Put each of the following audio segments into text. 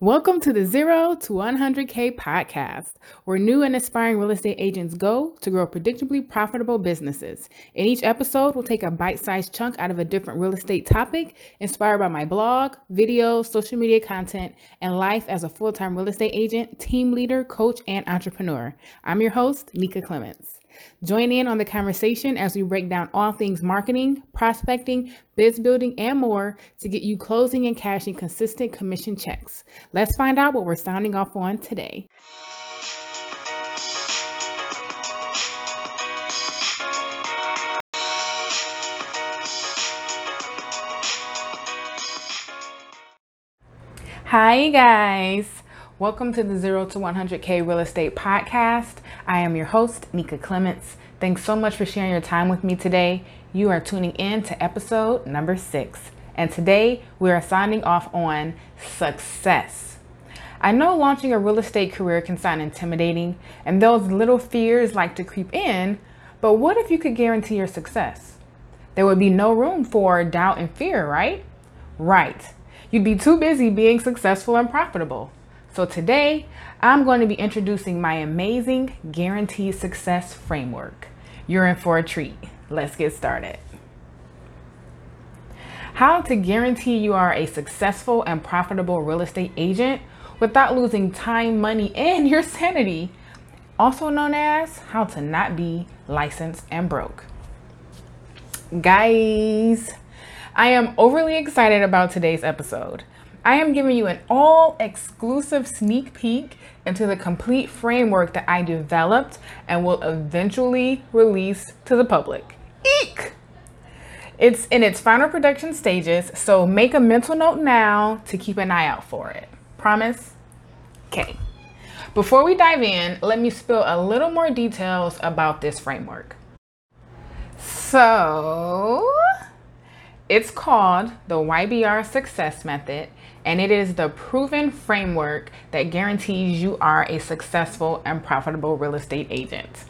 Welcome to the Zero to 100K podcast, where new and aspiring real estate agents go to grow predictably profitable businesses. In each episode, we'll take a bite sized chunk out of a different real estate topic inspired by my blog, videos, social media content, and life as a full time real estate agent, team leader, coach, and entrepreneur. I'm your host, Neka Clements. Join in on the conversation as we break down all things marketing, prospecting, biz building, and more to get you closing and cashing consistent commission checks. Let's find out what we're sounding off on today. Hi, guys. Welcome to the Zero to 100K Real Estate Podcast. I am your host, Neka Clements. Thanks so much for sharing your time with me today. You are tuning in to episode number six. And today we are signing off on success. I know launching a real estate career can sound intimidating, and those little fears like to creep in, but what if you could guarantee your success? There would be no room for doubt and fear, right? Right. You'd be too busy being successful and profitable. So today, I'm going to be introducing my amazing guaranteed success framework. You're in for a treat. Let's get started. How to guarantee you are a successful and profitable real estate agent without losing time, money, and your sanity, also known as how to not be licensed and broke. Guys, I am overly excited about today's episode. I am giving you an all exclusive sneak peek into the complete framework that I developed and will eventually release to the public. Eek! It's in its final production stages, so make a mental note now to keep an eye out for it. Promise? Okay. Before we dive in, let me spill a little more details about this framework. So, it's called the YBR Success Method, and it is the proven framework that guarantees you are a successful and profitable real estate agent.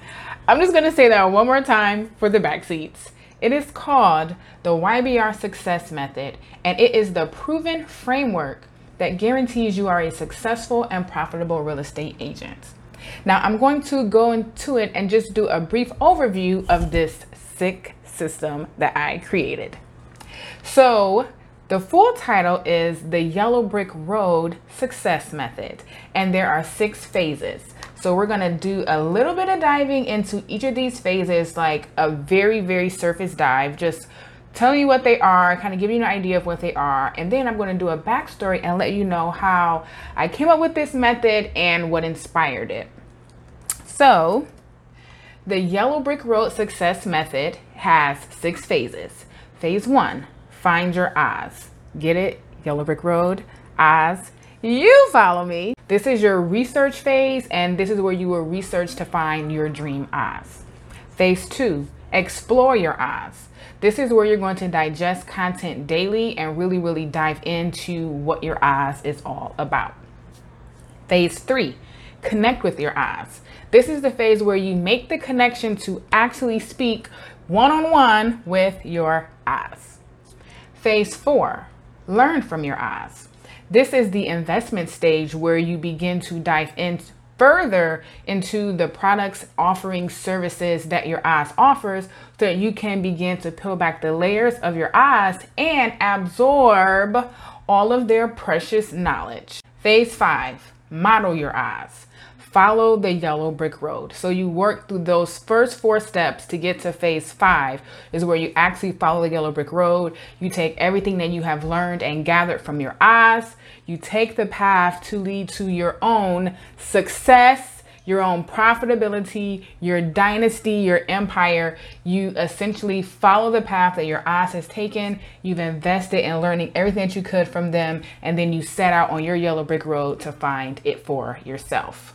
I'm just gonna say that one more time for the back seats. It is called the YBR Success Method, and it is the proven framework that guarantees you are a successful and profitable real estate agent. Now, I'm going to go into it and just do a brief overview of this sick system that I created. So, the full title is The Yellow Brick Road Success Method, and there are six phases. So, we're gonna do a little bit of diving into each of these phases, like a very, very surface dive, just telling you what they are, kind of giving you an idea of what they are, and then I'm gonna do a backstory and let you know how I came up with this method and what inspired it. So, the Yellow Brick Road Success Method has six phases. Phase one, find your Oz. Get it? Yellow Brick Road, Oz. You follow me. This is your research phase, and this is where you will research to find your dream Oz. Phase two, explore your Oz. This is where you're going to digest content daily and really, really dive into what your Oz is all about. Phase three, connect with your Oz. This is the phase where you make the connection to actually speak one on one with your Oz. Phase four, learn from your Oz. This is the investment stage where you begin to dive in further into the products, offering services that your Oz offers so that you can begin to peel back the layers of your Oz and absorb all of their precious knowledge. Phase five, model your Oz follow the yellow brick road. So you work through those first four steps to get to phase five, is where you actually follow the yellow brick road. You take everything that you have learned and gathered from your Oz, you take the path to lead to your own success. Your own profitability, your dynasty, your empire. You essentially follow the path that your Oz has taken. You've invested in learning everything that you could from them, and then you set out on your yellow brick road to find it for yourself.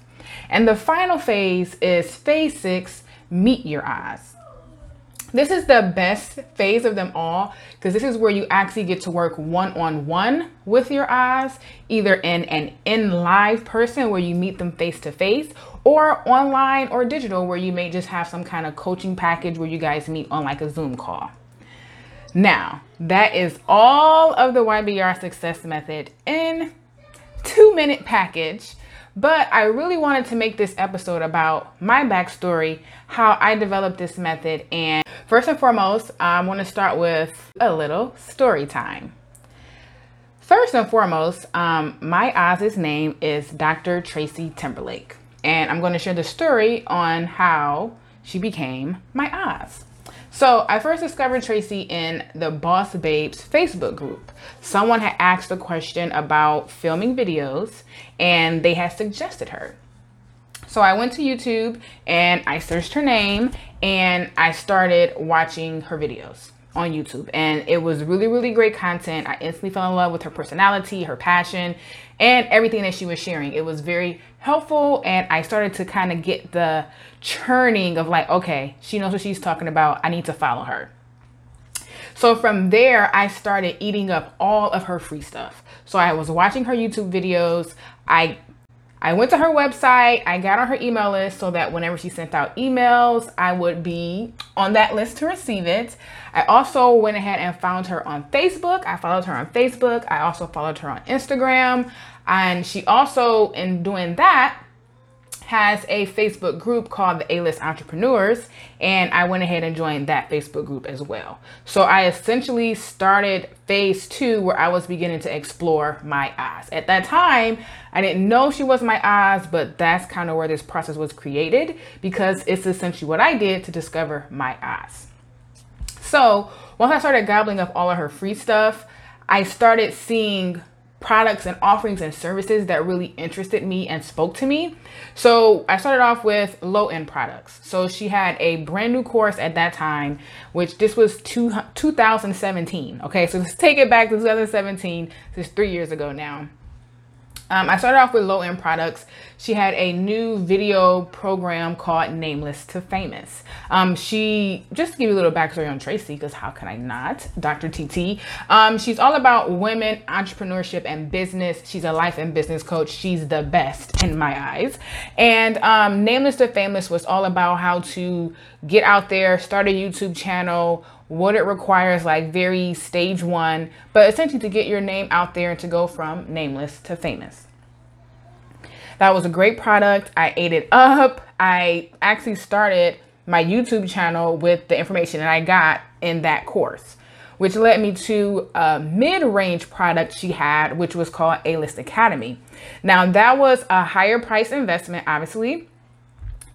And the final phase is phase six, meet your Oz. This is the best phase of them all because this is where you actually get to work one on one with your Oz, either in an in live person where you meet them face to face, or online or digital where you may just have some kind of coaching package where you guys meet on like a Zoom call. Now, that is all of the YBR success method in two minute package, but I really wanted to make this episode about my backstory, how I developed this method, and first and foremost, I want to start with a little story time. First and foremost, um, my Oz's name is Dr. Tracy Timberlake, and I'm going to share the story on how she became my Oz. So I first discovered Tracy in the Boss Babes Facebook group. Someone had asked a question about filming videos and they had suggested her. So I went to YouTube and I searched her name and I started watching her videos on YouTube. And it was really, really great content. I instantly fell in love with her personality, her passion, and everything that she was sharing. It was very helpful and I started to kind of get the churning of like, okay, she knows what she's talking about. I need to follow her. So from there, I started eating up all of her free stuff. So I was watching her YouTube videos. I I went to her website, I got on her email list so that whenever she sent out emails, I would be on that list to receive it. I also went ahead and found her on Facebook. I followed her on Facebook. I also followed her on Instagram. And she also, in doing that, has a Facebook group called the A-List Entrepreneurs, and I went ahead and joined that Facebook group as well. So I essentially started phase two where I was beginning to explore my Oz. At that time, I didn't know she was my Oz, but that's kind of where this process was created because it's essentially what I did to discover my Oz. So once I started gobbling up all of her free stuff, I started seeing products and offerings and services that really interested me and spoke to me. So I started off with low end products. So she had a brand new course at that time, which this was two, 2017. Okay, so let's take it back to 2017. This is three years ago now. Um, I started off with low end products. She had a new video program called Nameless to Famous. Um, she, just to give you a little backstory on Tracy, because how can I not? Dr. TT. Um, she's all about women, entrepreneurship, and business. She's a life and business coach. She's the best in my eyes. And um, Nameless to Famous was all about how to get out there, start a YouTube channel, what it requires, like very stage one, but essentially to get your name out there and to go from nameless to famous. That was a great product. I ate it up. I actually started my YouTube channel with the information that I got in that course, which led me to a mid range product she had, which was called A List Academy. Now, that was a higher price investment, obviously.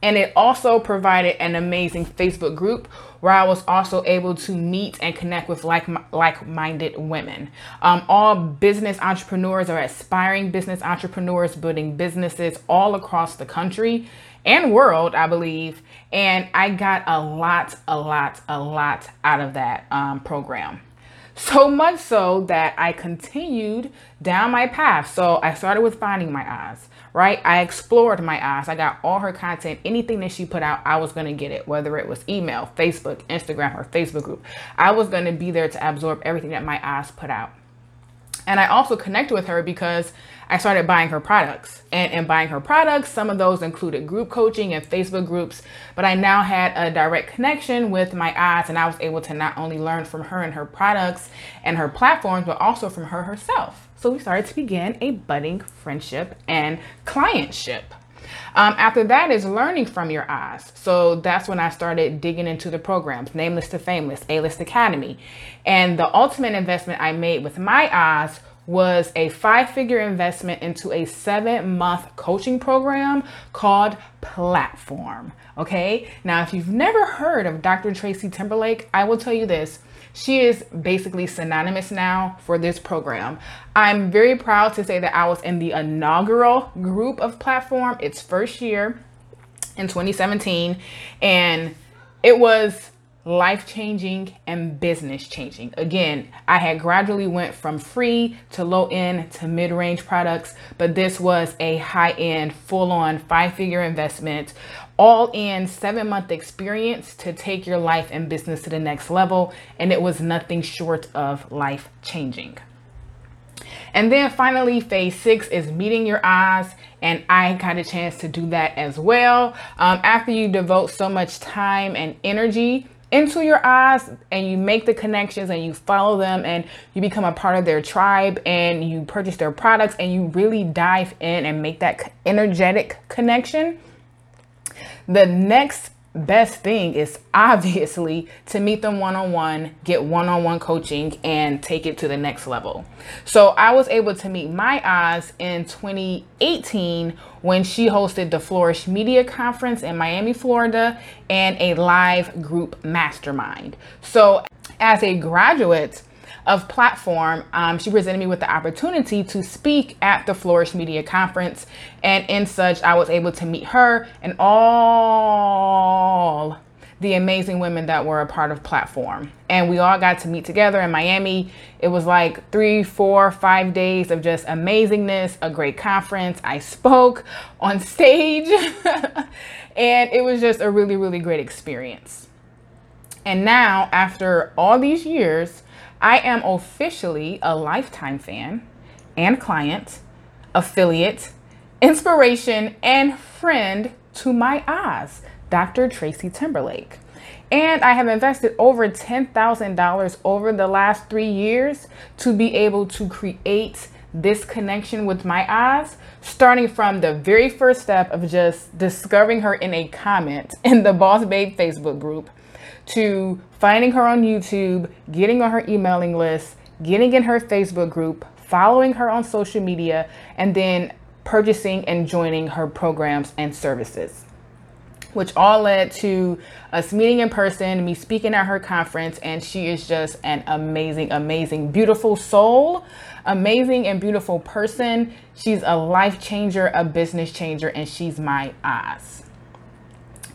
And it also provided an amazing Facebook group where I was also able to meet and connect with like like-minded women. Um, all business entrepreneurs or aspiring business entrepreneurs building businesses all across the country and world, I believe. And I got a lot, a lot, a lot out of that um, program. So much so that I continued down my path. So I started with finding my Oz, right? I explored my Oz. I got all her content. Anything that she put out, I was going to get it, whether it was email, Facebook, Instagram, or Facebook group. I was going to be there to absorb everything that my Oz put out. And I also connected with her because I started buying her products. And in buying her products, some of those included group coaching and Facebook groups. But I now had a direct connection with my Oz, and I was able to not only learn from her and her products and her platforms, but also from her herself. So we started to begin a budding friendship and clientship. Um, after that is learning from your Oz. So that's when I started digging into the programs, Nameless to Famous, A-List Academy. And the ultimate investment I made with my Oz was a five figure investment into a seven month coaching program called Platform. Okay. Now, if you've never heard of Dr. Tracy Timberlake, I will tell you this. She is basically synonymous now for this program. I'm very proud to say that I was in the inaugural group of Platform, its first year in 2017, and it was life changing and business changing. Again, I had gradually went from free to low end to mid range products, but this was a high end, full on five figure investment, all in seven month experience to take your life and business to the next level. And it was nothing short of life changing. And then finally, phase six is meeting your Oz. And I got a chance to do that as well. Um, after you devote so much time and energy into your Oz and you make the connections and you follow them and you become a part of their tribe and you purchase their products and you really dive in and make that energetic connection, the next best thing is obviously to meet them one on one, get one on one coaching, and take it to the next level. So I was able to meet my Oz in 2018 when she hosted the Flourish Media Conference in Miami, Florida, and a live group mastermind. So as a graduate, of platform, um, she presented me with the opportunity to speak at the Flourish Media Conference. And in such, I was able to meet her and all the amazing women that were a part of platform. And we all got to meet together in miami. It was like three four five days of just amazingness a great conference. I spoke on stage. And it was just a really really great experience. And now after all these years I am officially a lifetime fan and client, affiliate, inspiration, and friend to my Oz, Dr. Tracy Timberlake. And I have invested over $10,000 over the last three years to be able to create this connection with my Oz, starting from the very first step of just discovering her in a comment in the Boss Babe Facebook group to finding her on YouTube, getting on her emailing list, getting in her Facebook group, following her on social media, and then purchasing and joining her programs and services. Which all led to us meeting in person, me speaking at her conference, and she is just an amazing, amazing, beautiful soul, amazing and beautiful person. She's a life changer, a business changer, and she's my Oz.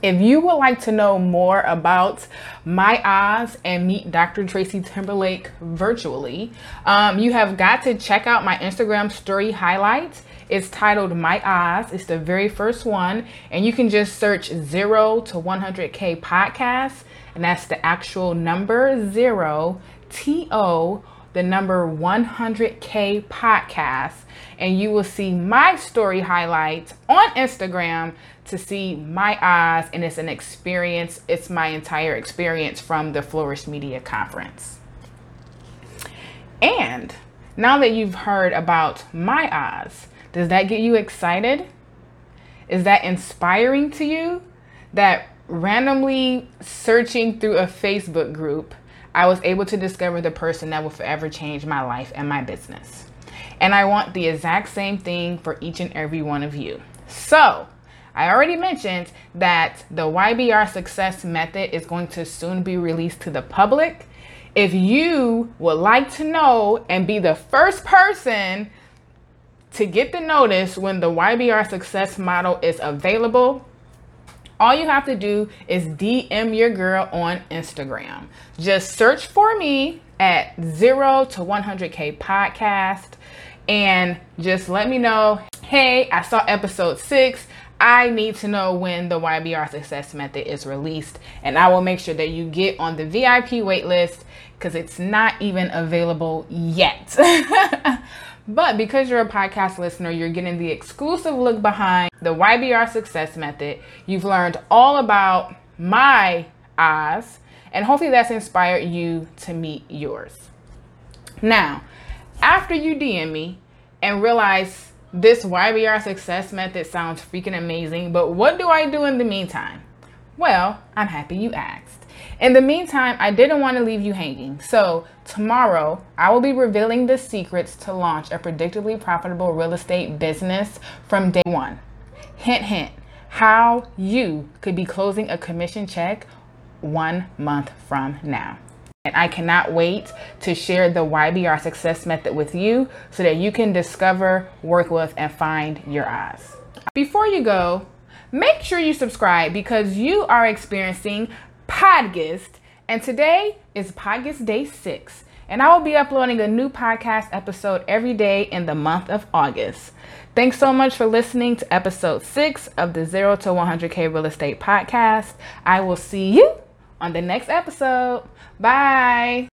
If you would like to know more about my Oz and meet Dr. Tracy Timberlake virtually, um, you have got to check out my Instagram story highlights. It's titled My Oz. It's the very first one. And you can just search zero to 100K podcast. And that's the actual number zero, T O, the number 100K podcast. And you will see my story highlights on Instagram to see my Oz, and it's an experience. It's my entire experience from the Flourish Media Conference. And now that you've heard about my Oz, does that get you excited? Is that inspiring to you? That randomly searching through a Facebook group, I was able to discover the person that will forever change my life and my business. And I want the exact same thing for each and every one of you. So, I already mentioned that the YBR success method is going to soon be released to the public. If you would like to know and be the first person to get the notice when the YBR success model is available, all you have to do is DM your girl on Instagram. Just search for me at 0 to 100K podcast and just let me know hey, I saw episode six. I need to know when the YBR Success Method is released, and I will make sure that you get on the VIP waitlist because it's not even available yet. but because you're a podcast listener, you're getting the exclusive look behind the YBR Success Method. You've learned all about my Oz, and hopefully that's inspired you to meet yours. Now, after you DM me and realize this YBR success method sounds freaking amazing, but what do I do in the meantime? Well, I'm happy you asked. In the meantime, I didn't want to leave you hanging. So, tomorrow, I will be revealing the secrets to launch a predictably profitable real estate business from day one. Hint, hint, how you could be closing a commission check one month from now. And I cannot wait to share the YBR success method with you so that you can discover, work with, and find your Oz. Before you go, make sure you subscribe because you are experiencing Podgust, and today is Podgust Day 6. And I will be uploading a new podcast episode every day in the month of August. Thanks so much for listening to episode 6 of the 0 to 100K Real Estate Podcast. I will see you on the next episode. Bye.